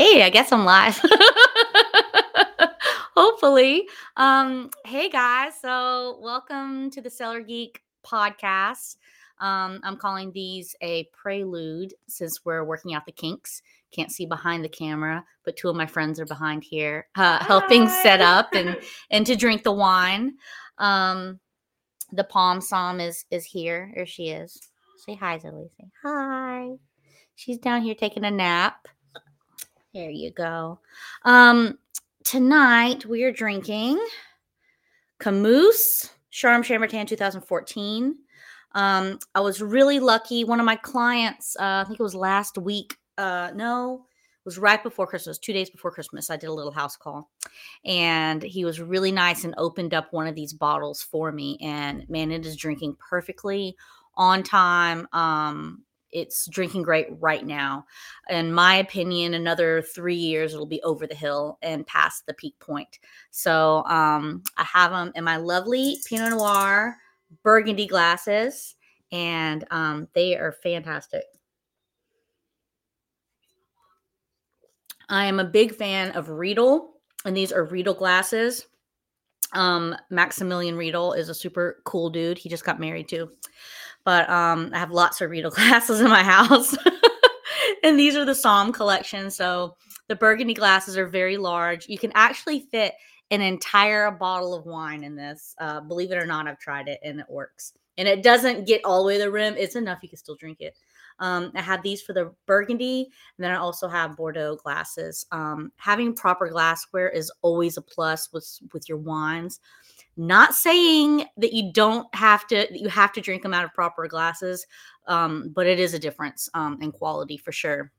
Hey, I guess I'm live. Hopefully. Um, hey guys, so welcome to the Cellar Geek podcast. Um, I'm calling these a prelude since we're working out the kinks. Can't see behind the camera, but two of my friends are behind here, uh, helping set up and and to drink the wine. Um, the Pomm Somm is is here. There she is. Say hi, Zoe. Say hi. She's down here taking a nap. There you go. Um, tonight we are drinking Camus Charmes-Chambertin 2014. Um, I was really lucky. One of my clients, uh, I think it was last week. Uh, no, it was right before Christmas, two days before Christmas. I did a little house call, and he was really nice and opened up one of these bottles for me. And man, it is drinking perfectly on time. Um, it's drinking great right now. In my opinion, another three years it'll be over the hill and past the peak point. So um, I have them in my lovely Pinot Noir burgundy glasses, and um, they are fantastic. I am a big fan of Riedel, and these are Riedel glasses. Um, Maximilian Riedel is a super cool dude. He just got married too. But um, I have lots of Riedel glasses in my house. and these are the Somm collection. So the burgundy glasses are very large. You can actually fit an entire bottle of wine in this. Uh, believe it or not, I've tried it and it works. And it doesn't get all the way to the rim. It's enough you can still drink it. Um, I have these for the burgundy, and then I also have Bordeaux glasses. Um, having proper glassware is always a plus with with your wines. Not saying that you don't have to you have to drink them out of proper glasses, um, but it is a difference um, in quality for sure.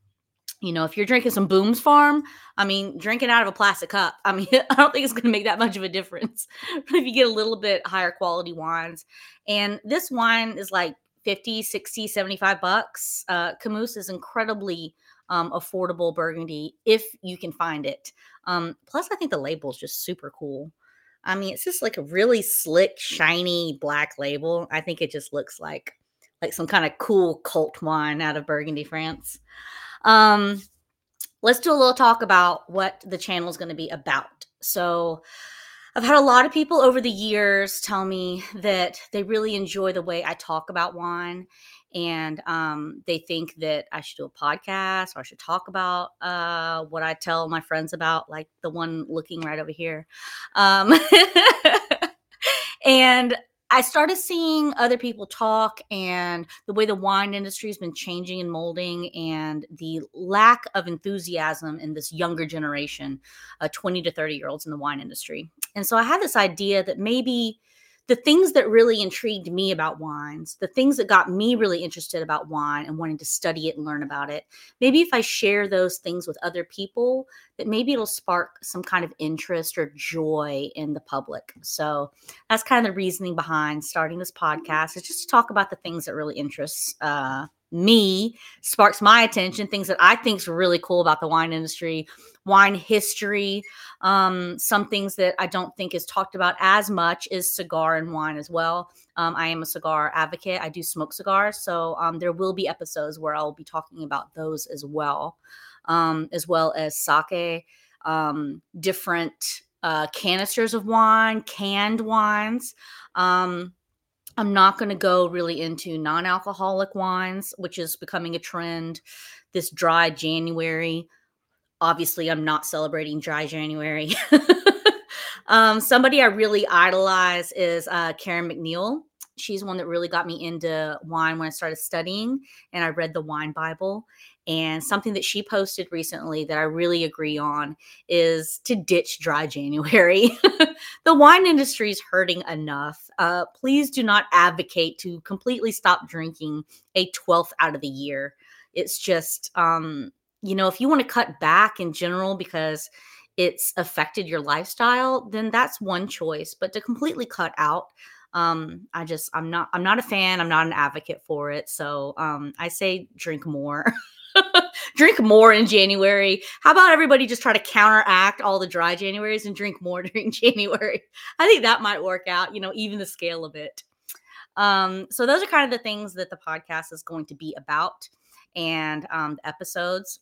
You know, if you're drinking some Boones Farm, I mean, drinking out of a plastic cup, I mean, I don't think it's going to make that much of a difference. But if you get a little bit higher quality wines, and this wine is like 50, 60, 75 bucks. Uh, Camus is incredibly um, affordable burgundy if you can find it. Um, plus, I think the label is just super cool. I mean, it's just like a really slick, shiny black label. I think it just looks like like some kind of cool cult wine out of Burgundy, France. Um, let's do a little talk about what the channel is going to be about. So, I've had a lot of people over the years tell me that they really enjoy the way I talk about wine and um, they think that I should do a podcast or I should talk about uh, what I tell my friends about, like the one looking right over here. Um, and I started seeing other people talk and the way the wine industry has been changing and molding, and the lack of enthusiasm in this younger generation, uh, 20 to 30 year olds in the wine industry. And so I had this idea that maybe the things that really intrigued me about wines, the things that got me really interested about wine and wanting to study it and learn about it, maybe if I share those things with other people, that maybe it'll spark some kind of interest or joy in the public. So that's kind of the reasoning behind starting this podcast is just to talk about the things that really interests uh, me, sparks my attention, things that I think is really cool about the wine industry, wine history. Um, some things that I don't think is talked about as much is cigar and wine as well. Um, I am a cigar advocate. I do smoke cigars, so um, there will be episodes where I'll be talking about those as well, um, as well as sake, um, different uh, canisters of wine, canned wines. I'm not going to go really into non alcoholic wines, which is becoming a trend this dry January obviously I'm not celebrating dry January. um, somebody I really idolize is uh, Karen MacNeil. She's one that really got me into wine when I started studying, and I read the Wine Bible. And something that she posted recently that I really agree on is to ditch dry January. the wine industry is hurting enough. Uh, please do not advocate to completely stop drinking a 12th out of the year. It's just, um, you know, if you want to cut back in general because it's affected your lifestyle, then that's one choice. But to completely cut out, um, I just I'm not I'm not a fan. I'm not an advocate for it. So um, I say drink more. drink more in January. How about everybody just try to counteract all the dry Januaries and drink more during January? I think that might work out, you know, even the scale of it. Um, so those are kind of the things that the podcast is going to be about and um, the episodes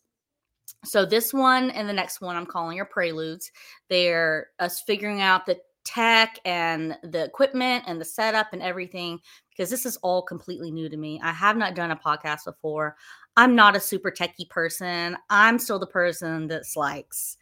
So this one and the next one I'm calling are preludes. They're us figuring out the tech and the equipment and the setup and everything because this is all completely new to me. I have not done a podcast before. I'm not a super techie person. I'm still the person that's likes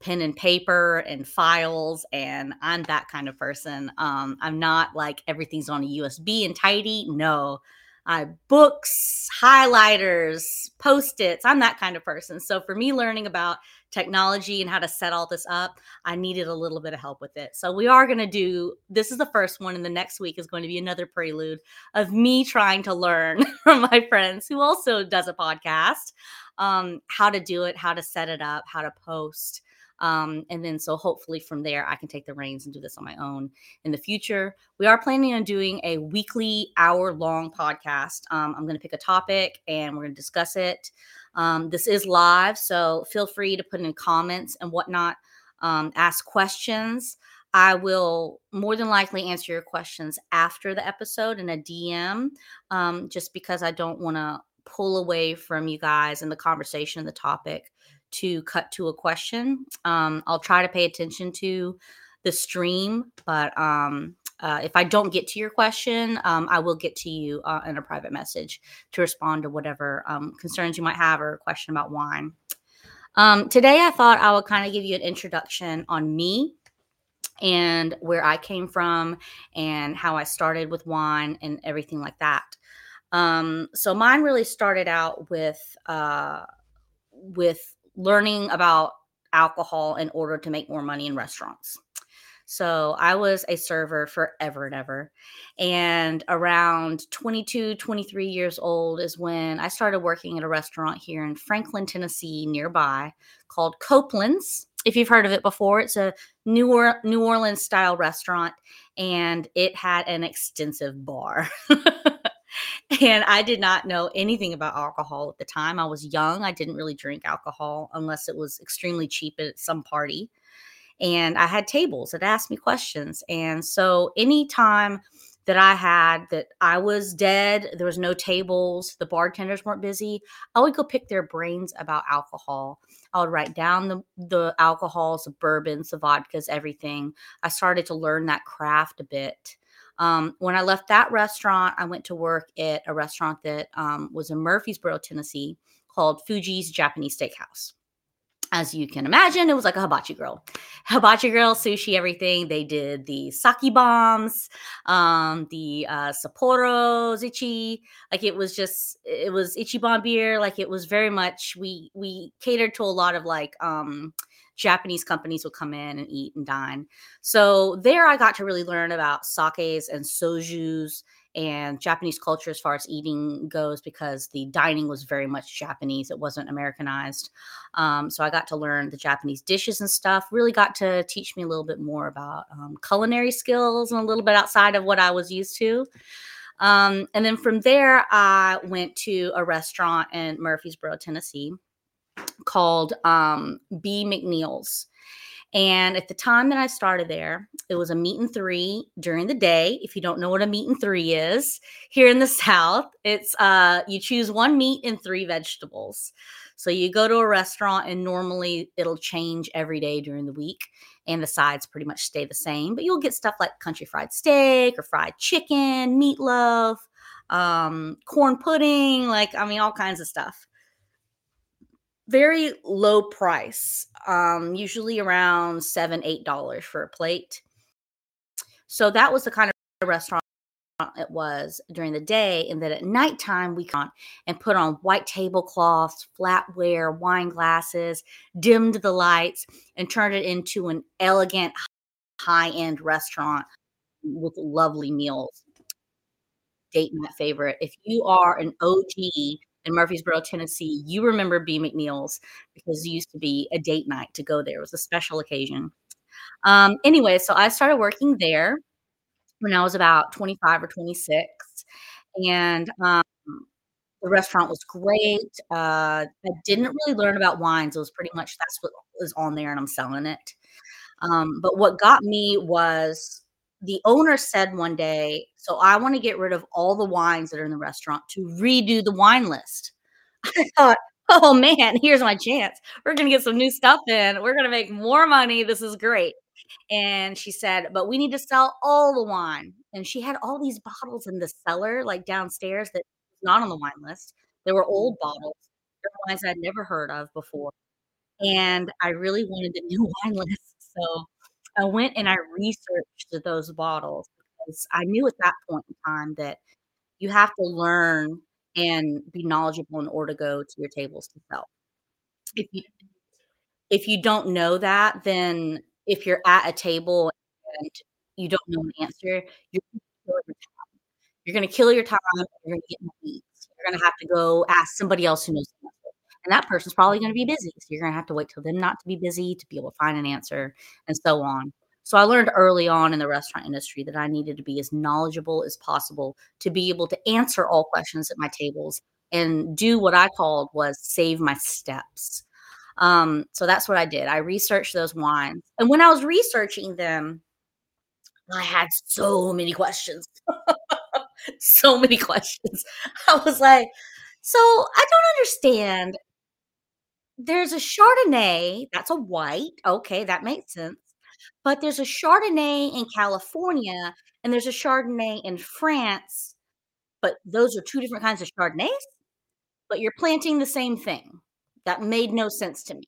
pen and paper and files and I'm that kind of person. Um I'm not like everything's on a USB and tidy. No. I books, highlighters, post-its. I'm that kind of person. So for me learning about technology and how to set all this up, I needed a little bit of help with it. So we are going to do this is the first one and the next week is going to be another prelude of me trying to learn from my friends who also does a podcast um how to do it, how to set it up, how to post. Um, and then so hopefully from there I can take the reins and do this on my own in the future. We are planning on doing a weekly hour long podcast. Um, I'm going to pick a topic and we're going to discuss it. Um, this is live, so feel free to put in comments and whatnot. Um, ask questions. I will more than likely answer your questions after the episode in a DM, um, just because I don't want to pull away from you guys and the conversation and the topic to cut to a question. Um, I'll try to pay attention to the stream, but um, uh, if I don't get to your question, um, I will get to you uh, in a private message to respond to whatever um, concerns you might have or question about wine. Um, today, I thought I would kind of give you an introduction on me and where I came from and how I started with wine and everything like that. Um, so mine really started out with uh, with learning about alcohol in order to make more money in restaurants. So I was a server forever and ever. And around 22, 23 years old is when I started working at a restaurant here in Franklin, Tennessee, nearby called Copeland's. If you've heard of it before, it's a New, or- New Orleans style restaurant and it had an extensive bar. and I did not know anything about alcohol at the time. I was young. I didn't really drink alcohol unless it was extremely cheap at some party. And I had tables that asked me questions. And so anytime that I had that I was dead, there was no tables, the bartenders weren't busy, I would go pick their brains about alcohol. I would write down the the alcohols, the bourbons, the vodkas, everything. I started to learn that craft a bit. Um, when I left that restaurant, I went to work at a restaurant that um, was in Murfreesboro, Tennessee, called Fuji's Japanese Steakhouse. As you can imagine, it was like a hibachi grill. Hibachi grill, sushi, everything. They did the sake bombs, um, the uh, Sapporo Ichi. Like it was just, it was Ichiban beer. Like it was very much, we we catered to a lot of like um, Japanese companies would come in and eat and dine. So there I got to really learn about sakes and sojus and Japanese culture as far as eating goes because the dining was very much Japanese. It wasn't Americanized. Um, so I got to learn the Japanese dishes and stuff. Really got to teach me a little bit more about um, culinary skills and a little bit outside of what I was used to. Um, and then from there, I went to a restaurant in Murfreesboro, Tennessee called um, B. McNeil's. And at the time that I started there, it was a meat and three during the day. If you don't know what a meat and three is, here in the South, it's uh, you choose one meat and three vegetables. So you go to a restaurant and normally it'll change every day during the week and the sides pretty much stay the same, but you'll get stuff like country fried steak or fried chicken, meatloaf, um, corn pudding, like I mean, all kinds of stuff very low price, um, usually around seven, eight dollars for a plate. So that was the kind of restaurant it was during the day, and then at nighttime we on and put on white tablecloths, flatware, wine glasses, dimmed the lights, and turned it into an elegant, high-end restaurant with lovely meals. Date night favorite. If you are an OG in Murfreesboro, Tennessee, you remember B. McNeil's because it used to be a date night to go there. It was a special occasion. Um, anyway, so I started working there when I was about 25 or 26. And um, the restaurant was great. Uh, I didn't really learn about wines. It was pretty much that's what was on there, and I'm selling it. Um, but what got me was the owner said one day, So I want to get rid of all the wines that are in the restaurant to redo the wine list. I thought, "Oh, man, here's my chance. We're gonna get some new stuff in. We're gonna make more money. This is great." And she said, "But we need to sell all the wine." And she had all these bottles in the cellar, like, downstairs that was not on the wine list. They were mm-hmm. old bottles. Wines I'd never heard of before, and I really wanted the new wine list, so I went and I mm-hmm. researched those bottles because I knew at that point in time that you have to learn and be knowledgeable in order to go to your tables to sell. If you if you don't know that, then if you're at a table and you don't know an answer, you're you're gonna kill your time, you're gonna get in the weeds. You're gonna have to go ask somebody else who knows the answer, and that person's probably gonna be busy, so you're gonna have to wait till them not to be busy to be able to find an answer, and so on. So I learned early on in the restaurant industry that I needed to be as knowledgeable as possible to be able to answer all questions at my tables and do what I called was save my steps. Um, so that's what I did. I researched those wines, and when I was researching them, I had so many questions. So many questions. I was like, "So, I don't understand" there's a Chardonnay, that's a white, okay, that makes sense, but there's a Chardonnay in California, and there's a Chardonnay in France, but those are 2 different kinds of Chardonnays? But you're planting the same thing. That made no sense to me.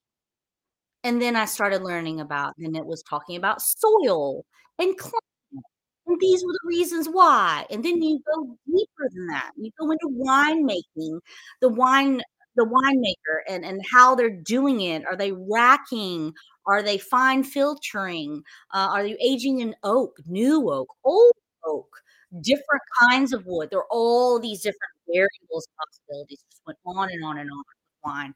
And then I started learning about and it was talking about soil and climate, and these were the reasons why, and then you go deeper than that. You go into winemaking, the wine the winemaker and and how they're doing it. Are they racking? Are they fine filtering? Uh, are you aging in oak, new oak, old oak, different kinds of wood? There are all these different variables, possibilities, just went on and on and on with wine,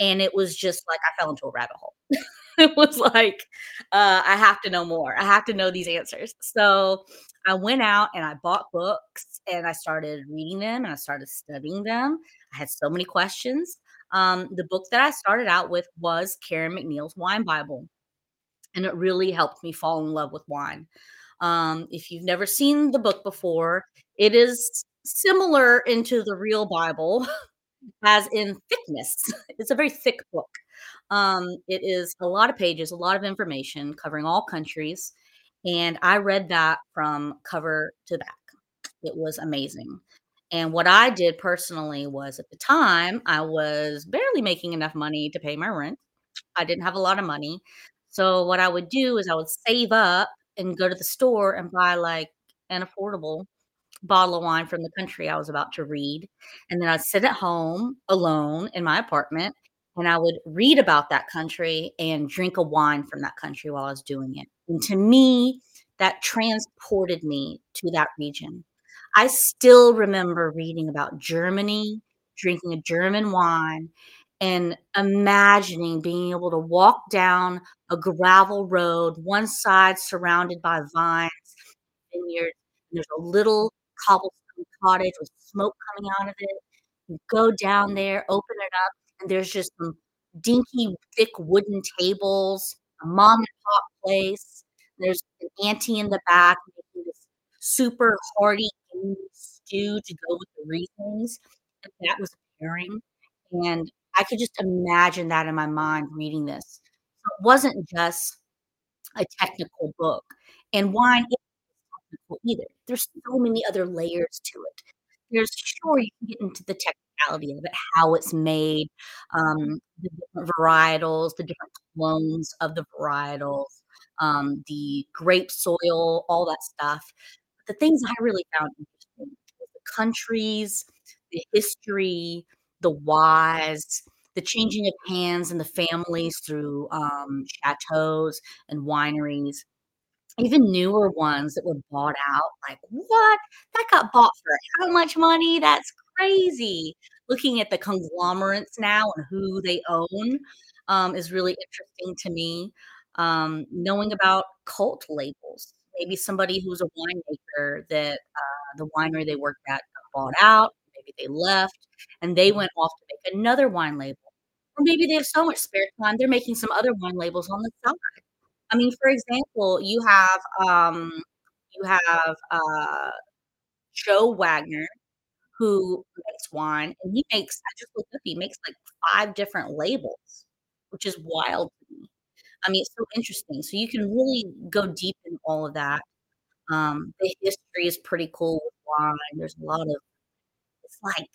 and it was just like I fell into a rabbit hole. It was like, uh, I have to know more. I have to know these answers. So I went out and I bought books and I started reading them and I started studying them. I had so many questions. Um, the book that I started out with was Karen MacNeil's Wine Bible, and it really helped me fall in love with wine. Um, if you've never seen the book before, it is similar into the real Bible, as in thickness. It's a very thick book. Um, it is a lot of pages, a lot of information covering all countries, and I read that from cover to back. It was amazing. And what I did personally was at the time, I was barely making enough money to pay my rent. I didn't have a lot of money. So what I would do is I would save up and go to the store and buy, like, an affordable bottle of wine from the country I was about to read, and then I'd sit at home alone in my apartment, and I would read about that country and drink a wine from that country while I was doing it. And to me, that transported me to that region. I still remember reading about Germany, drinking a German wine, and imagining being able to walk down a gravel road, one side surrounded by vines, vineyards, and there's a little cobblestone cottage with smoke coming out of it. You go down there, open it up, and there's just some dinky, thick wooden tables, a mom and pop place. There's an auntie in the back making this super hearty stew to go with the Rieslings, and that was pairing, and I could just imagine that in my mind reading this. So it wasn't just a technical book, and wine isn't either. There's so many other layers to it. There's sure, you can get into the technicality of it, how it's made, um, the different varietals, the different clones of the varietals, um, the grape soil, all that stuff. The things I really found interesting the countries, the history, the whys, the changing of hands and the families through, um, chateaus and wineries. Even newer ones that were bought out, like, "What? That got bought for how much money? That's crazy." Looking at the conglomerates now and who they own, um, is really interesting to me. Um, knowing about cult labels, maybe somebody who's a winemaker that, uh, the winery they worked at bought out, maybe they left, and they went off to make another wine label. Or maybe they have so much spare time, they're making some other wine labels on the side. I mean, for example, you have, um, you have, uh, Joe Wagner, who makes wine, and he makes I just looked up, he makes, like, 5 different labels, which is wild to me. I mean, it's so interesting. So you can really go deep in all of that. Um, the history is pretty cool wine. There's a lot of it's like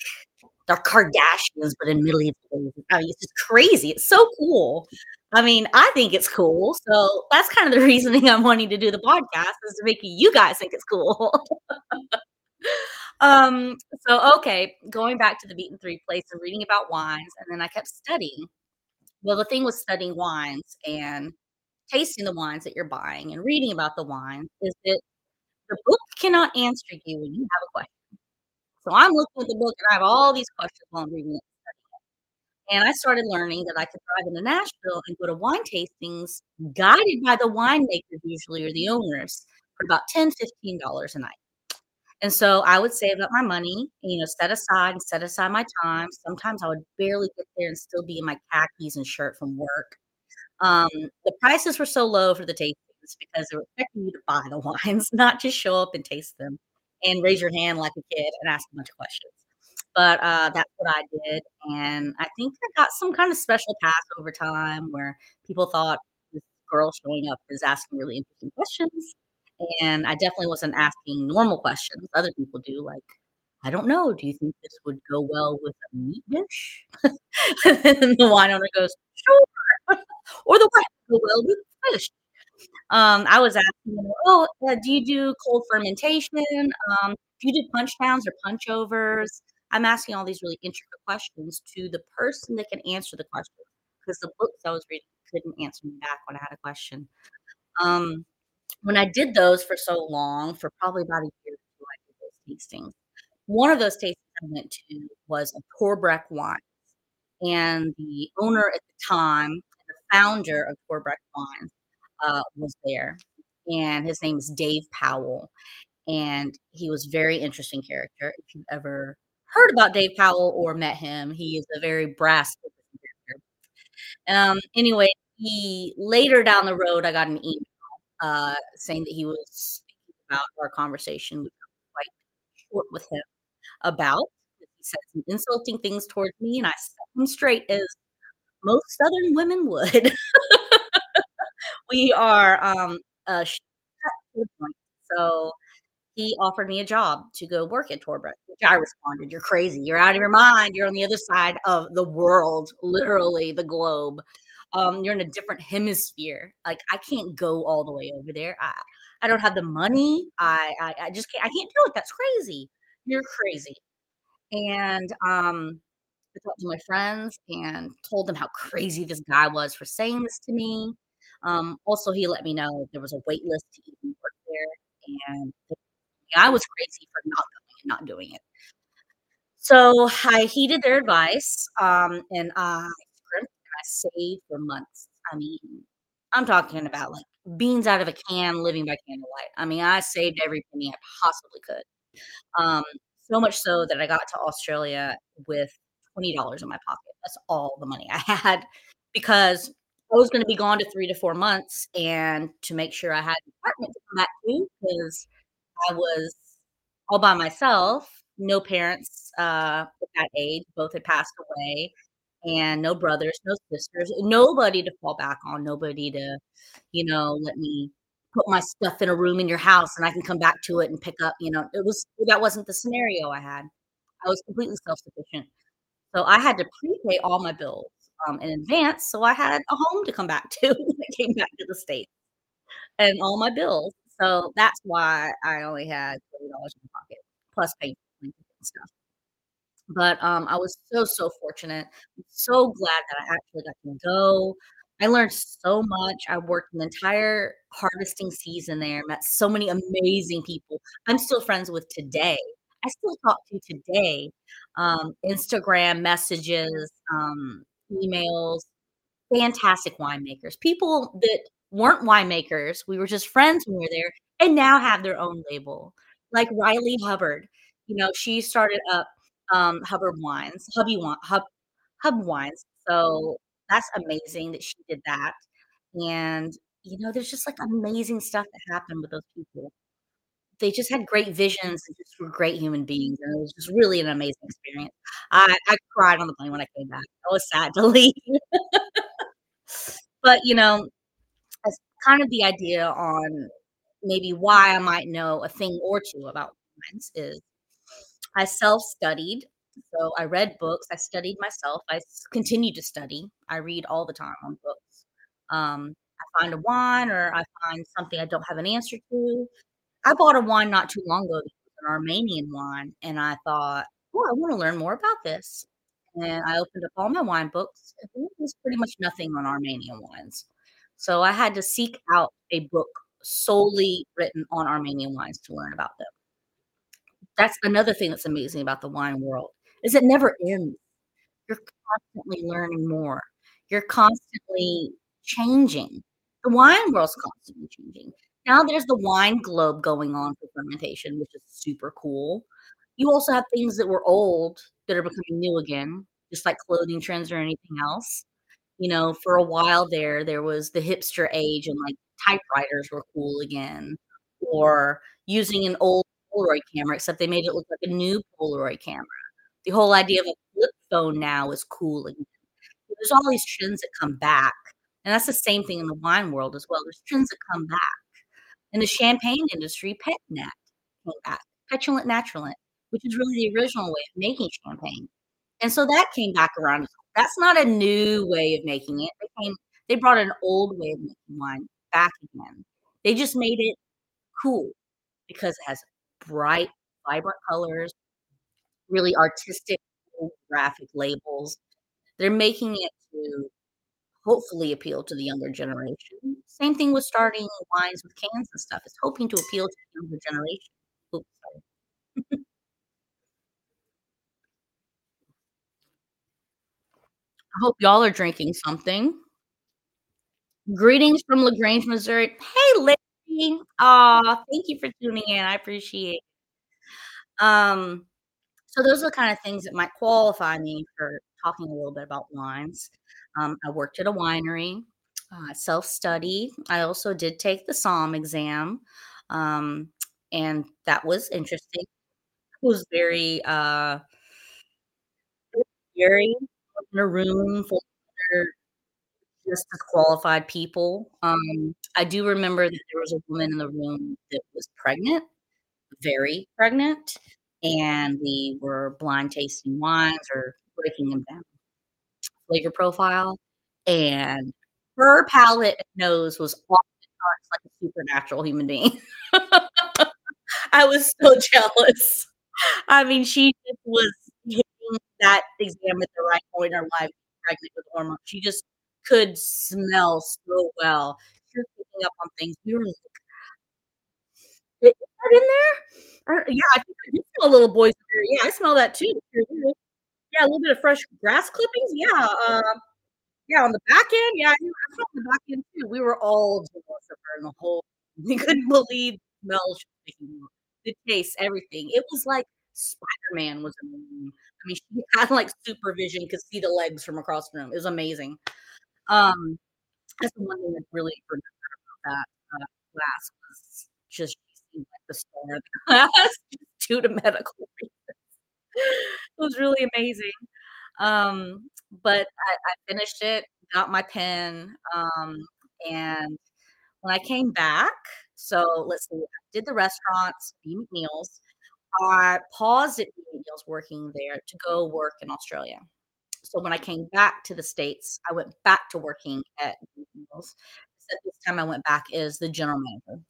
the Kardashians, but in medieval days. I mean, it's just crazy. It's so cool. I mean, I think it's cool. So that's kind of the reasoning I'm wanting to do the podcast is to make you guys think it's cool. Um, so okay, going back to the beaten 3 place and reading about wines, and then I kept studying. Well, the thing with studying wines and tasting the wines that you're buying and reading about the wines is that the book cannot answer you when you have a question. So I'm looking at the book and I have all these questions while I'm reading it and I started learning that I could drive into Nashville and go to wine tastings guided by the winemakers usually or the owners for about $10, $15 a night. And so I would save up my money, you know, set aside and set aside my time. Sometimes I would barely get there and still be in my khakis and shirt from work. Um, the prices were so low for the tastings because they were expecting you to buy the wines, not just show up and taste them and raise your hand like a kid and ask a bunch of questions. But uh, that's what I did, and I think I got some kind of special pass over time where people thought this girl showing up is asking really interesting questions, and I definitely wasn't asking normal questions other people do, like, "I don't know, do you think this would go well with a meat dish?" And the wine owner goes, "Sure." Or the wine go well with fish. Um, I was asking, "Oh, uh, do you do cold fermentation? Um, do you do punch downs or punch overs?" I'm asking all these really intricate questions to the person that can answer the question because the books I was reading couldn't answer me back when I had a question. Um, when I did those for so long, for probably about a year or 2, I did those tastings. One of those tastings I went to was a Torbreck wine, and the owner at the time, the founder of Torbreck Wines, uh, was there, and his name is Dave Powell, and he was very interesting character. If you've ever heard about Dave Powell or met him, he is a very brass character. Um, anyway, he later down the road, I got an email, uh, saying that he was speaking about our conversation, which was quite short with him about. He said some insulting things towards me, and I set him straight as most Southern women would. We are, um, uh. So, he offered me a job to go work at Torbreck, which I responded, "You're crazy. You're out of your mind. You're on the other side of the world, literally the globe. Um, you're in a different hemisphere. Like, I can't go all the way over there. I I don't have the money. I I I just can't I can't do it. That's crazy. You're crazy." And, um, I talked to my friends and told them how crazy this guy was for saying this to me. Um, also, he let me know there was a wait list to even work there, and I was crazy for not going and not doing it. So, I heeded their advice, um, and I and I saved for months. I mean, I'm talking about, like, beans out of a can, living by candlelight. I mean, I saved every penny I possibly could. Um, so much so that I got to Australia with $20 in my pocket. That's all the money I had because I was gonna be gone to 3 to 4 months, and to make sure I had an apartment to come back to 'cause I was all by myself, no parents, uh, at that age, both had passed away, and no brothers, no sisters, nobody to fall back on, nobody to, you know, let me put my stuff in a room in your house, and I can come back to it and pick up, you know, it was that wasn't the scenario I had. I was completely self-sufficient. So I had to prepay all my bills, um, in advance, so I had a home to come back to when I came back to the States, and all my bills. So that's why I only had $30 in my pocket, plus paying and stuff. But, um, I was so, so fortunate. I'm so glad that I actually got to go. I learned so much. I worked an entire harvesting season there, met so many amazing people I'm still friends with today. I still talk to today, um, Instagram messages, um, emails, fantastic winemakers, people that weren't winemakers, we were just friends when we were there, and now have their own label, like Riley Hubbard. You know, she started up, um, Hubbard Wines, Hubby Hub Hub Wines, so that's amazing that she did that, and, you know, there's just, like, amazing stuff that happened with those people. they just had great visions and just were great human beings, and it was just really an amazing experience. I I cried on the plane when I came back. I was sad to leave. But, you know, as kind of the idea on maybe why I might know a thing or 2 about wines is I self-studied, so I read books, I studied myself, I continue to study, I read all the time on books. Um, I find a wine or I find something I don't have an answer to. I bought a wine not too long ago, an Armenian wine, and I thought, "Oh, I wanna learn more about this." And I opened up all my wine books, and there was pretty much nothing on Armenian wines. So I had to seek out a book solely written on Armenian wines to learn about them. That's another thing that's amazing about the wine world, is it never ends. You're constantly learning more. You're constantly changing. The wine world's constantly changing. Now there's the wine globe going on for fermentation, which is super cool. You also have things that were old that are becoming new again, just like clothing trends or anything else. You know, for a while there, there was the hipster age and, like, typewriters were cool again, or using an old Polaroid camera, except they made it look like a new Polaroid camera. The whole idea of a flip phone now is cool again. There's all these trends that come back, and that's the same thing in the wine world as well. There's trends that come back. In the champagne industry, pet nat came back, pétillant naturalent, which is really the original way of making champagne. And so that came back around. That's not a new way of making it. They came they brought an old way of making wine back again. They just made it cool because it has bright, vibrant colors, really artistic, graphic labels. They're making it to hopefully appeal to the younger generation. Same thing with starting wines with cans and stuff. It's hoping to appeal to the younger generation. Oops. I hope y'all are drinking something. Greetings from LaGrange, Missouri. Hey, Larry. Aw, thank you for tuning in, I appreciate Um, so those are the kind of things that might qualify me for talking a little bit about wines. Um, I worked at a winery, uh, self-study. I also did take the Somm exam, um, and that was interesting. It was very, uh it scary. In a room full of just as qualified people. Um, I do remember that there was a woman in the room that was pregnant, very pregnant, and we were blind tasting wines or breaking them down, flavor profile, and her palate and nose was off like a supernatural human being. I was so jealous. I mean, she just was hitting that exam at the right point in her life, pregnant with hormones. She just could smell so well. She was picking up on things. We were like is that in there?" "Er, yeah, I think I do smell a little boy's. Yeah, I smell that too." "Yeah, a little bit of fresh grass clippings? Yeah, uh, yeah, on the back end? Yeah, I I smell the back end too." We were all jealous of her and the whole we couldn't believe the smell was the taste, everything. It was like Spider-Man was in the room. I mean, she had, like, supervision, could see the legs from across the room. It was amazing. Um, that's the one thing that really remember about that, uh, class was just like the star of the class due to medical reasons. It was really amazing. Um, but I I finished it, got my pen, um, and when I came back so let's see, I did the restaurants, B. Meals. I paused at B. Meals working there to go work in Australia. So when I came back to the States, I went back to working at. Meals, except this time I went back as the general manager.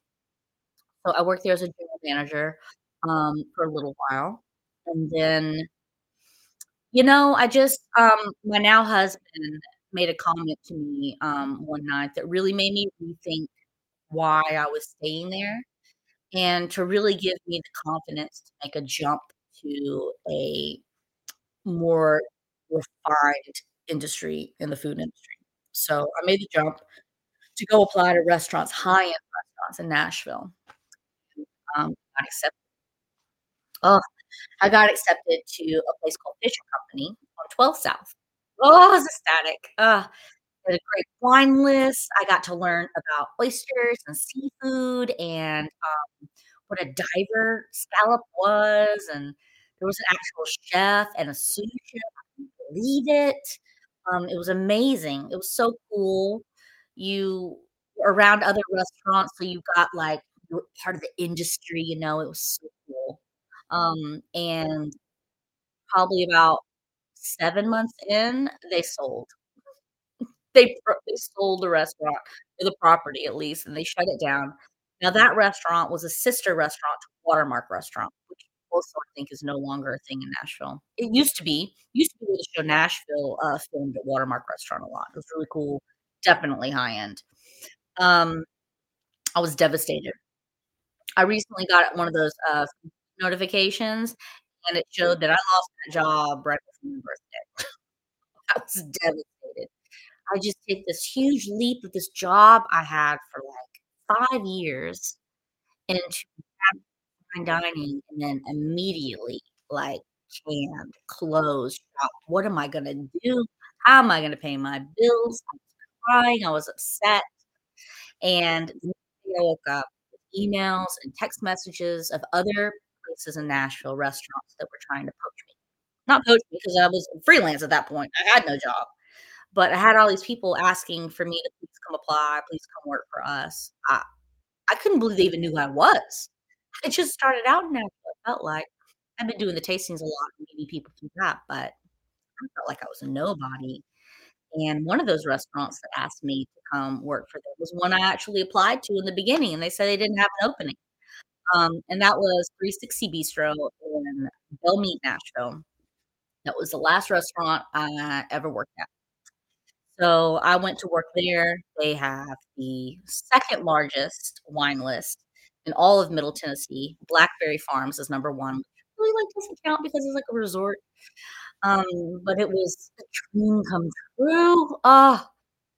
So I worked there as a general manager, um, for a little while, and then you know, I just, um my now husband made a comment to me, um, one night that really made me rethink why I was staying there, and to really give me the confidence to make a jump to a more refined industry in the food industry. So I made the jump to go apply to restaurants, high-end restaurants in Nashville. Um, got accept Ugh, I got accepted to a place called Fisher Company on 12 South. Oh, I was ecstatic. They had a great wine list. I got to learn about oysters and seafood and, um, what a diver scallop was, and there was an actual chef and a sous chef, Believe it. Um, it was amazing, it was so cool. You around other restaurants, so you got, like you part of the industry, you know, it was so cool. Um, and probably about 7 months in, they sold. They they sold the restaurant, the property at least, and they shut it down. Now that restaurant was a sister restaurant to Watermark Restaurant, also I think is no longer a thing in Nashville. It used to be. Used to be the show Nashville, uh, filmed at Watermark Restaurant a lot. It was really cool, definitely high-end. Um, I was devastated. I recently got one of those, uh, notifications, and it showed that I lost my job right before my birthday. I was devastated. I just take this huge leap of this job I had for, like, 5 years into fine dining, and then immediately, like, canned, closed. What am I gonna do? How am I gonna pay my bills? I was crying, I was upset, and I woke up with emails and text messages of other places in Nashville, restaurants that were trying to poach me. Not poach me because I was freelance at that point, I had no job, but I had all these people asking for me to please come apply, please come work for us. I I couldn't believe they even knew who I was. I just started out Nashville, it felt like. I've been doing the tastings a lot meeting people through that, but I felt like I was a nobody, and one of those restaurants that asked me to come work for them was one I actually applied to in the beginning, and they said they didn't have an opening. Um, and that was 360 Bistro in Belle Meade, Nashville. That was the last restaurant I ever worked at. So, I went to work there. They have the 2nd largest wine list in all of Middle Tennessee. Blackberry Farms is number 1, really, like, doesn't count because it's like a resort. Um, but it was a dream come true. Ah,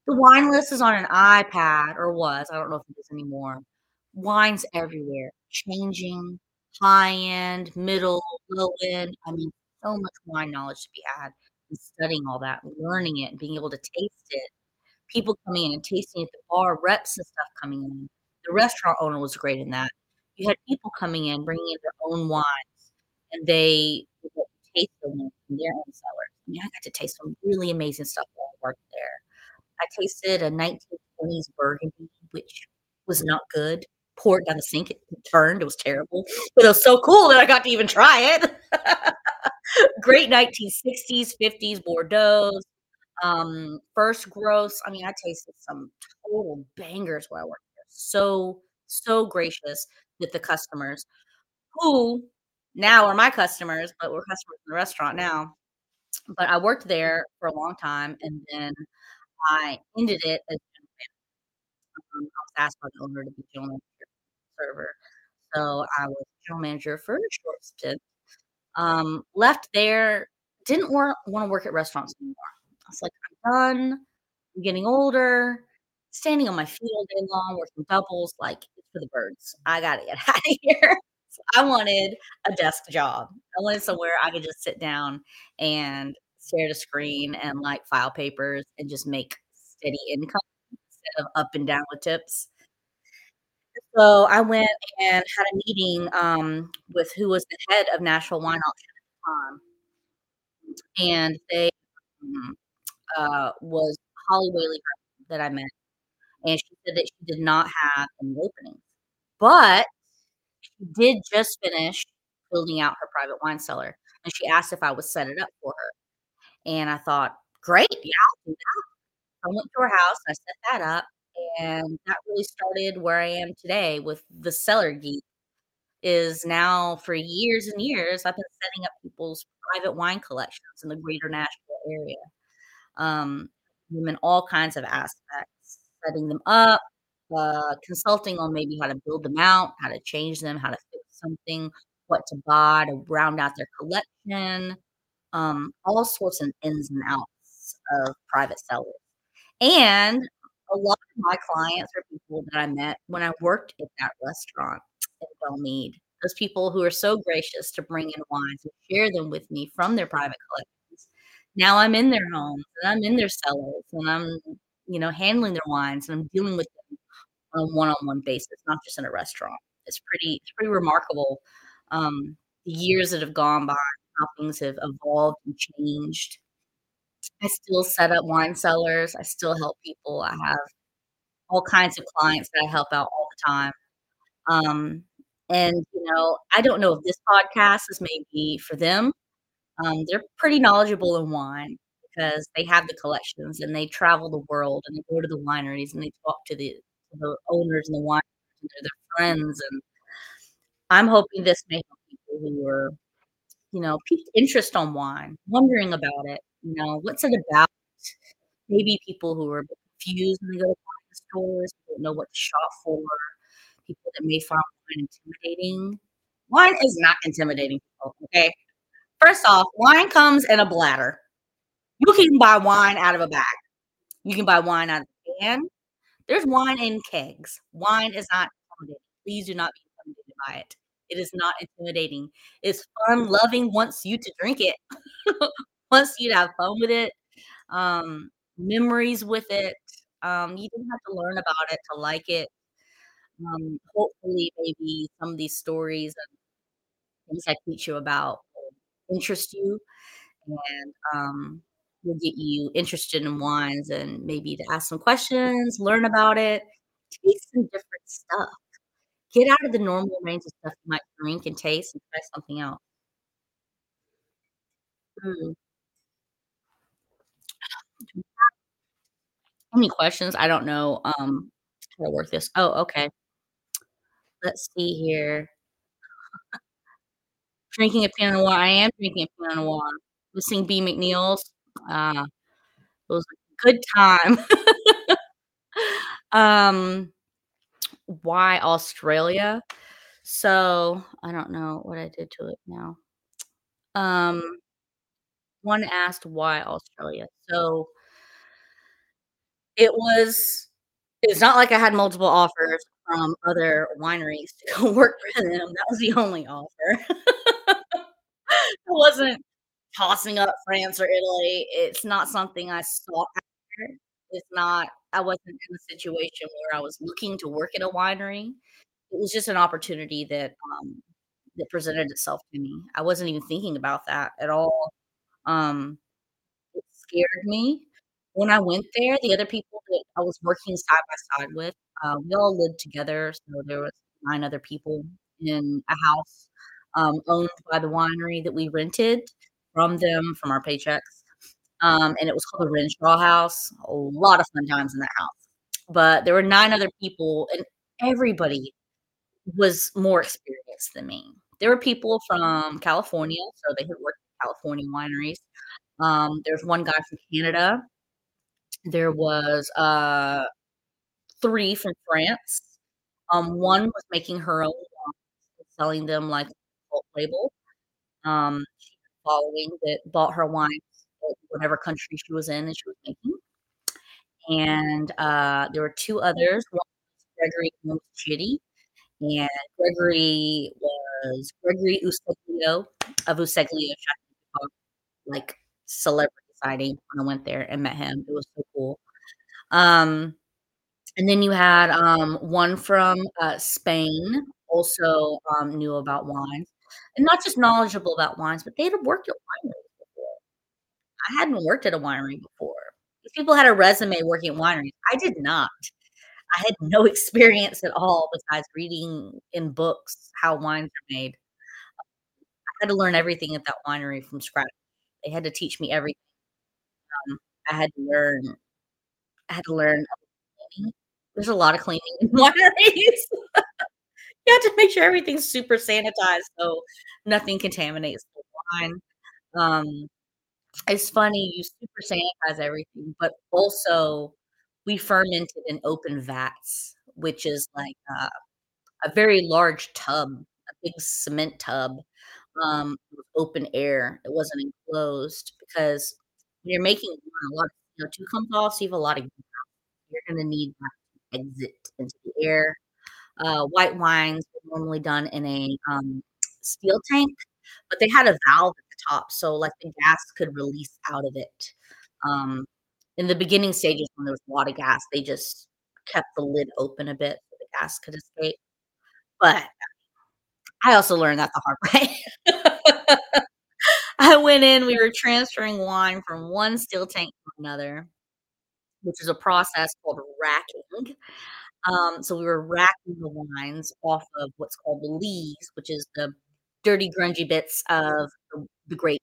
the wine list is on an iPad, or was, I don't know if it is anymore. Wines everywhere, changing, high-end, middle, low-end. I mean, so much wine knowledge to be had, and studying all that, learning it, and being able to taste it. People coming in and tasting at the bar, reps and stuff coming in. The restaurant owner was great in that. You had people coming in, bringing in their own wines, and they would taste the wine from their own cellars. I mean, I got to taste some really amazing stuff while I worked there. I tasted a 1920s Burgundy, which was not good. Poured down the sink, it turned, it was terrible, but it was so cool that I got to even try it. Great 1960s, 50s Bordeaux, um, First Growths. I mean, I tasted some total bangers while I worked. So, so gracious with the customers, who now are my customers, but were customers in the restaurant now. But I worked there for a long time, and then I ended it as general manager. Um, I was asked by the owner to be general manager server. So, I was general manager for a short stint. Um, left there, didn't wor wanna work at restaurants anymore. I was like, "I'm done. I'm getting older. Standing on my feet all day long, working doubles, like, for the birds. I gotta get out of here." So, I wanted a desk job. I wanted somewhere I could just sit down and stare at a screen and, like, file papers and just make steady income instead of up and down with tips. So, I went and had a meeting, um, with who was the head of Nashville Wine Auction at the time and they, um, uh, was Holly Whaley that I met, and she said that she did not have any openings, but she did just finish building out her private wine cellar, and she asked if I would set it up for her, and I thought, "Great, yeah, I'll do that." I went to her house, I set that up, and that really started where I am today with The Cellar Geek, is now for years and years, I've been setting up people's private wine collections in the greater Nashville area. Um, in all kinds of aspects, setting them up, uh, consulting on maybe how to build them out, how to change them, how to fix something, what to buy to round out their collection, um, all sorts of ins and outs of private cellars. And a lot of my clients are people that I met when I worked at that restaurant in Belle Meade. Those people who are so gracious to bring in wines and share them with me from their private collections. Now I'm in their homes, and I'm in their cellars, and I'm, you know, handling their wines, and I'm dealing with them on a one-on-one basis, not just in a restaurant. It's pretty it's pretty remarkable, um, the years that have gone by, how things have evolved and changed. I still set up wine cellars, I still help people, I have all kinds of clients that I help out all the time. Um, and, you know, I don't know if this podcast is maybe for them. Um, they're pretty knowledgeable in wine because they have the collections, and they travel the world, and they go to the wineries, and they talk to the the owners and the wine and they're their friends, and I'm hoping this may help people who are, you know, piqued interest on wine, wondering about it, you know, what's it about? Maybe people who are confused when they go to wine stores, don't know what to shop for, people that may find wine intimidating. Wine is not intimidating people, okay? First off, wine comes in a bladder. You can buy wine out of a bag. You can buy wine out of a can. There's wine in kegs. Wine is not intimidating. Please do not be intimidated by it. It is not intimidating. It's fun-loving wants you to drink it. Wants you to have fun with it, um, memories with it. Um, you don't have to learn about it to like it. Um, hopefully, maybe some of these stories and things I teach you about interest you and, um, will get you interested in wines and maybe to ask some questions, learn about it, taste some different stuff. Get out of the normal range of stuff you might drink and taste and try something else. Mm. Any questions? I don't know, um, how to work this. Oh, okay. Let's see here. Drinking a Pinot Noir. I am drinking a Pinot Noir. Listening B. MacNeil's. Ah, it was a good time. Um, why Australia? So, I don't know what I did to it now. Um, one asked why Australia. So it was it's not like I had multiple offers from other wineries to go work for them. That was the only offer. It wasn't tossing up France or Italy. It's not something I sought after. It's not I wasn't in a situation where I was looking to work at a winery. It was just an opportunity that, um, that presented itself to me. I wasn't even thinking about that at all. Um, it scared me. When I went there, the other people that I was working side by side with, uh, we all lived together, so there was 9 other people in a house, um, owned by the winery that we rented from them from our paychecks. Um, and it was called the Renshaw House. A lot of fun times in that house. But there were 9 other people, and everybody was more experienced than me. There were people from California, so they had worked at California wineries. Um, there's one guy from Canada. There was, uh, 3 from France. Um, one was making her own selling them like bulk label. Um, a following that bought her wines whatever country she was in and she was making. And, uh, there were 2 others. One was Gregory Montchidi, and Gregory was Gregory Usseglio of Usseglio like, celebrity sighting when I went there and met him. It was so cool. Um, and then you had, um, one from, uh, Spain, also, um, knew about wines, and not just knowledgeable about wines, but they had worked at wineries before. I hadn't worked at a winery before. These people had a resume working at wineries. I did not. I had no experience at all besides reading in books how wines are made. I had to learn everything at that winery from scratch. They had to teach me everything. Um, I had to learn I had to learn. There's a lot of cleaning in wineries. You have to make sure everything's super sanitized so nothing contaminates the wine. Um, it's funny, you super sanitize everything, but also we fermented in open vats, which is like, uh, a very large tub, a big cement tub, um, open air. It wasn't enclosed because when you're making wine, a lot of CO2 comes off, so you have a lot of you're gonna need that to exit into the air. Uh, white wines were normally done in a, um, steel tank, but they had a valve at the top, so, like, the gas could release out of it. Um, in the beginning stages when there was a lot of gas, they just kept the lid open a bit so the gas could escape. But I also learned that the hard way. I went in, we were transferring wine from one steel tank to another, which is a process called racking. Um, so we were racking the wines off of what's called the lees, which is the dirty, grungy bits of the the grape,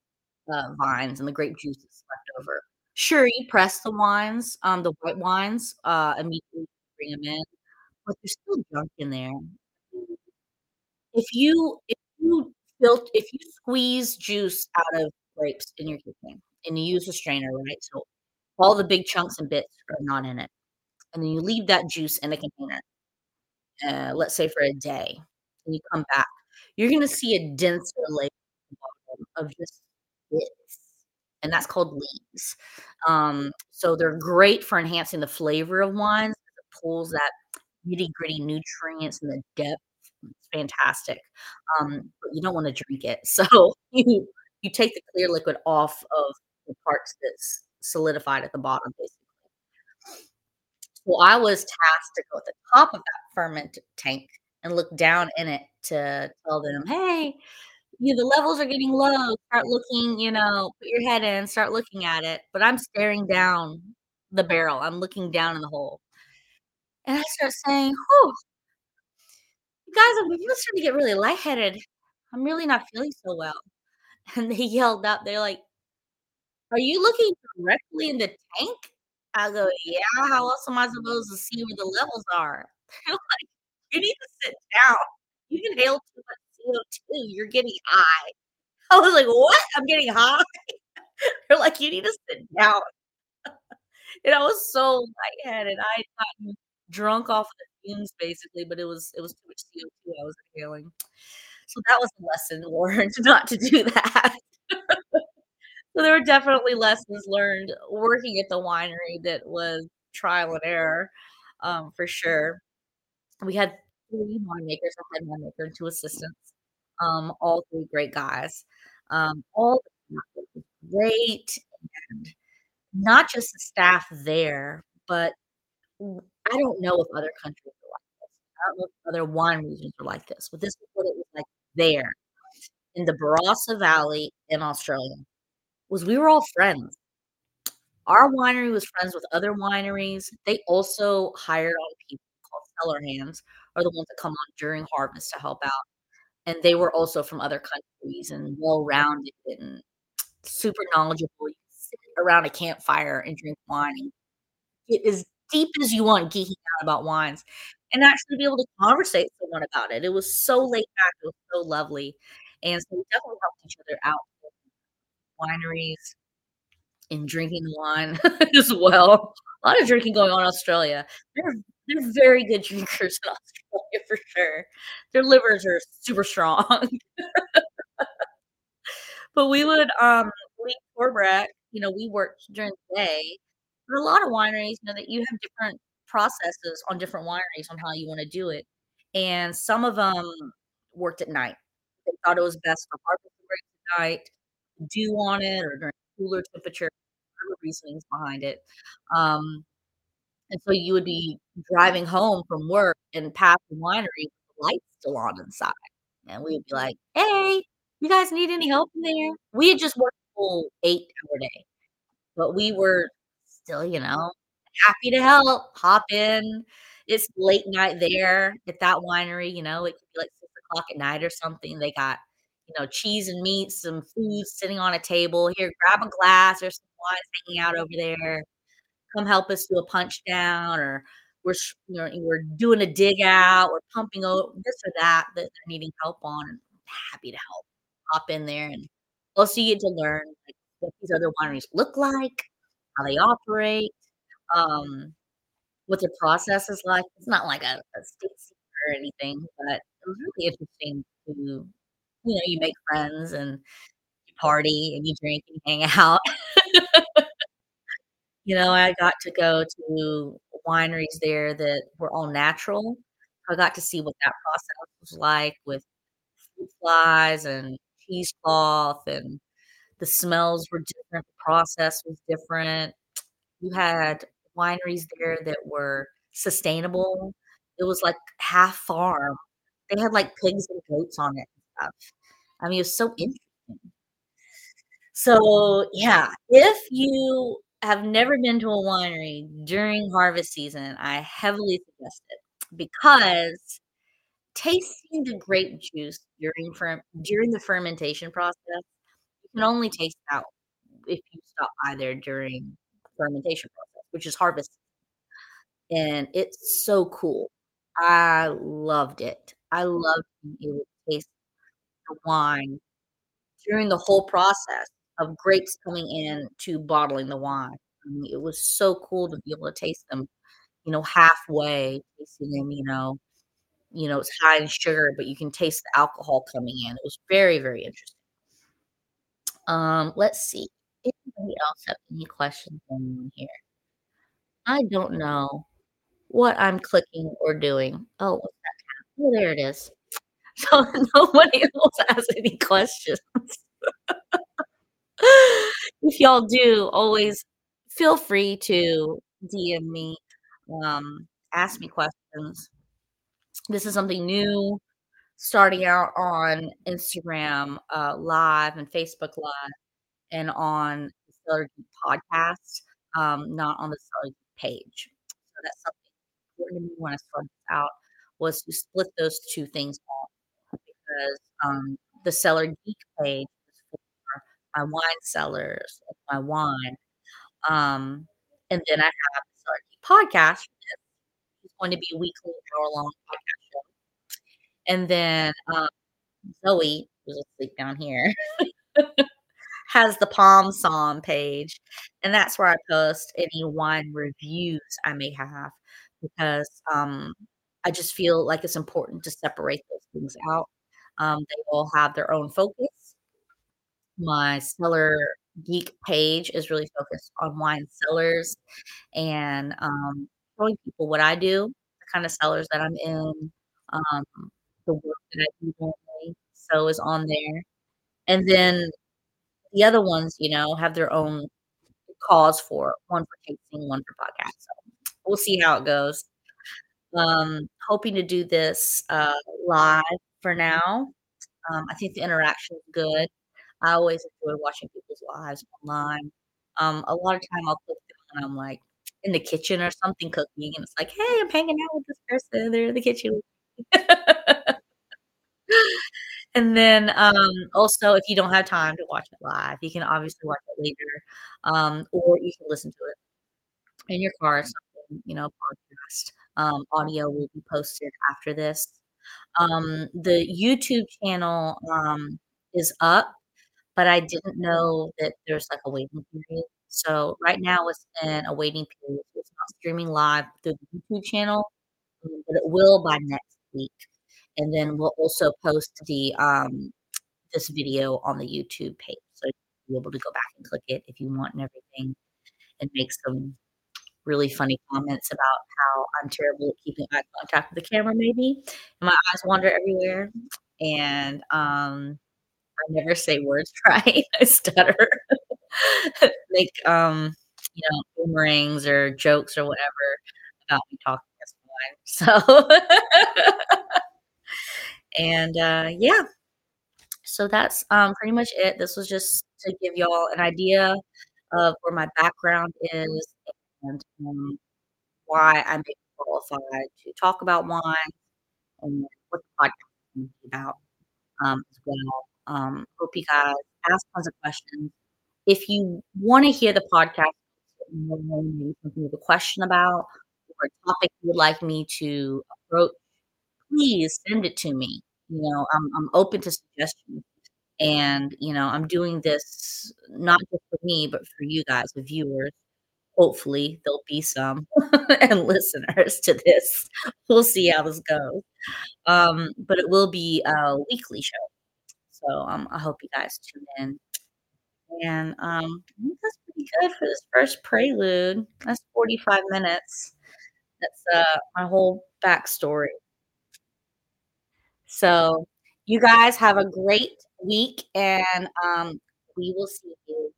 uh, vines and the grape juices left over. Sure, you press the wines, um, the white wines, uh, immediately bring them in, but there's still junk in there. If you if you filt if you squeeze juice out of grapes in your kitchen and you use a strainer, right, so all the big chunks and bits are not in it, and then you leave that juice in a container, uh, let's say for a day, and you come back, you're gonna see a denser layer of just bits, and that's called lees. Um, so they're great for enhancing the flavor of wines. it pulls that nitty-gritty nutrients and the depth, it's fantastic, um, but you don't wanna drink it, so you you take the clear liquid off of the parts that's solidified at the bottom, basically. Well, I was tasked to go at the top of that ferment tank and look down in it to tell them, "Hey, you know, the levels are getting low, start looking, you know, put your head in, start looking at it," but I'm staring down the barrel, I'm looking down in the hole. And I start saying, "Whew" "you guys, I'm starting to get really lightheaded. I'm really not feeling so well." And they yelled out, they're like "Are you looking directly in the tank?" I go, "Yeah, how else am I supposed to see where the levels are?" Like, "You need to sit down. You inhaled too much CO2, you're getting high." I was like, "What? I'm getting high?" They're like, "You need to sit down." And I was so lightheaded, I had gotten drunk off of the fumes basically, but it was it was too much CO2 I was inhaling. So that was a lesson learned not to do that. So there were definitely lessons learned working at the winery that was trial and error, um, for sure. We had 3 winemakers, a head winemaker, and 2 assistants, um, all 3 great guys. Um, all great, and not just the staff there, but I don't know if other countries are like this. I don't know if other wine regions are like this, but this is what it was like there in the Barossa Valley in Australia, was we were all friends. Our winery was friends with other wineries, they also hired on people called cellar hands, are the ones that come on during harvest to help out, and they were also from other countries and well-rounded and super knowledgeable. You sit around a campfire and drink wine and get as deep as you want geeking out about wines and actually be able to conversate with someone about it. It was so laid back, it was so lovely, and so we definitely helped each other out wineries and drinking wine as well. A lot of drinking going on in Australia. They're they're very good drinkers in Australia for sure. Their livers are super strong. But we would, um, leave Torbreck, you know, we worked during the day. Are a lot of wineries, you know, that you have different processes on different wineries on how you wanna do it, and some of them worked at night. They thought it was best for grapes at night, dew on it or during cooler temperature, reasonings behind it. Um, and so you would be driving home from work and pass the winery the lights still on inside, and we'd be like, "Hey, you guys need any help in there?" We had just worked a full eight-hour day, but we were still, you know, happy to help, hop in. It's late night there at that winery, you know, it could be like 6:00 at night or something, they got, you know, cheese and meat, some food sitting on a table, "Here, grab a glass, there's some wine hanging out over there. Come help us do a punch down," or we're you know, we're doing a dig out, we're pumping o this or that that they're needing help on, and happy to help. Hop in there, and also you get to learn, like, what these other wineries look like, how they operate, um, what their process is like. It's not like a a state secret or anything, but it was really interesting to you know, you make friends and you party and you drink and hang out. You know, I got to go to wineries there that were all natural. I got to see what that process was like with fruit flies and cheesecloth, and the smells were different, the process was different. You had wineries there that were sustainable. It was like half farm. They had, like, pigs and goats on it stuff. I mean, it was so interesting. So, yeah, if you have never been to a winery during harvest season, I heavily suggest it because tasting the grape juice during ferm during the fermentation process, you can only taste out if you stop by there during fermentation process, which is harvest and it's so cool. I loved it. I loved able to taste the wine during the whole process of grapes coming in to bottling the wine. I mean, it was so cool to be able to taste them, you know, halfway, tasting them, you know you know, it's high in sugar, but you can taste the alcohol coming in. It was very, very interesting. Um, let's see. Anybody else have any questions on here? I don't know what I'm clicking or doing. Oh? Oh, there it is. So nobody else has any questions. If y'all do, always feel free to DM me, um, ask me questions. This is something new starting out on Instagram, uh, Live and Facebook Live and on the Cellar Geek podcast, um, not on the Cellar Geek page. So that's something important to me when I started out was to split those 2 things off because, um, the Cellar Geek page is for my wine cellars of my wine, um, and then I have the Geek podcast, it's going to be a weekly hour-long podcast show. And then, um, Zoe, who's asleep down here, has the Pomm Somm page, and that's where I post any wine reviews I may have because, um, I just feel like it's important to separate those things out. Um, they all have their own focus. My Cellar Geek page is really focused on wine cellars and, um, showing people what I do, the kind of cellars that I'm in, um, the work that I do normally, so is on there. And then the other ones, you know, have their own cause for one for tasting, one for podcast, so we'll see how it goes. Um, hoping to do this, uh, live for now. Um, I think the interaction is good. I always enjoy watching people's lives online. Um, a lot of time I'll click through and I'm, like, in the kitchen or something cooking, and it's like, "Hey, I'm hanging out with this person, they're in the kitchen." And then, um, also, if you don't have time to watch it live, you can obviously watch it later, um, or you can listen to it in your car or something, you know, podcast. Um, audio will be posted after this. Um, the YouTube channel, um, is up, but I didn't know that there's, like, a waiting period. So, right now, it's in a waiting period, it's not streaming live through the YouTube channel, um, but it will by next week. And then we'll also post the, um, this video on the YouTube page, so you'll be able to go back and click it if you want and everything, and make some really funny comments about how I'm terrible at keeping eye contact with the camera maybe, and my eyes wander everywhere, and, um, I never say words right, I stutter. Make, um, you know, boomerangs or jokes or whatever about me talking is fine, so And, uh, yeah. So that's, um, pretty much it. This was just to give y'all an idea of where my background is and, um, why I may be qualified to talk about wine and what the podcast is about, um, as well. Um, hope you guys ask tons of questions. If you wanna hear the podcast maybe something you have a question about or a topic you would like me to approach, please send it to me. You know, I'm I'm open to suggestions, and, you know, I'm doing this not just for me, but for you guys, the viewers. Hopefully, there'll be some and listeners to this. We'll see how this goes. Um, but it will be a weekly show. So, um, I hope you guys tune in. And, um, that's pretty good for this first prelude. That's 45 minutes. That's, uh, my whole backstory. So, you guys have a great week, and, um, we will see you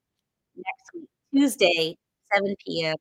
next week, Tuesday, 7 PM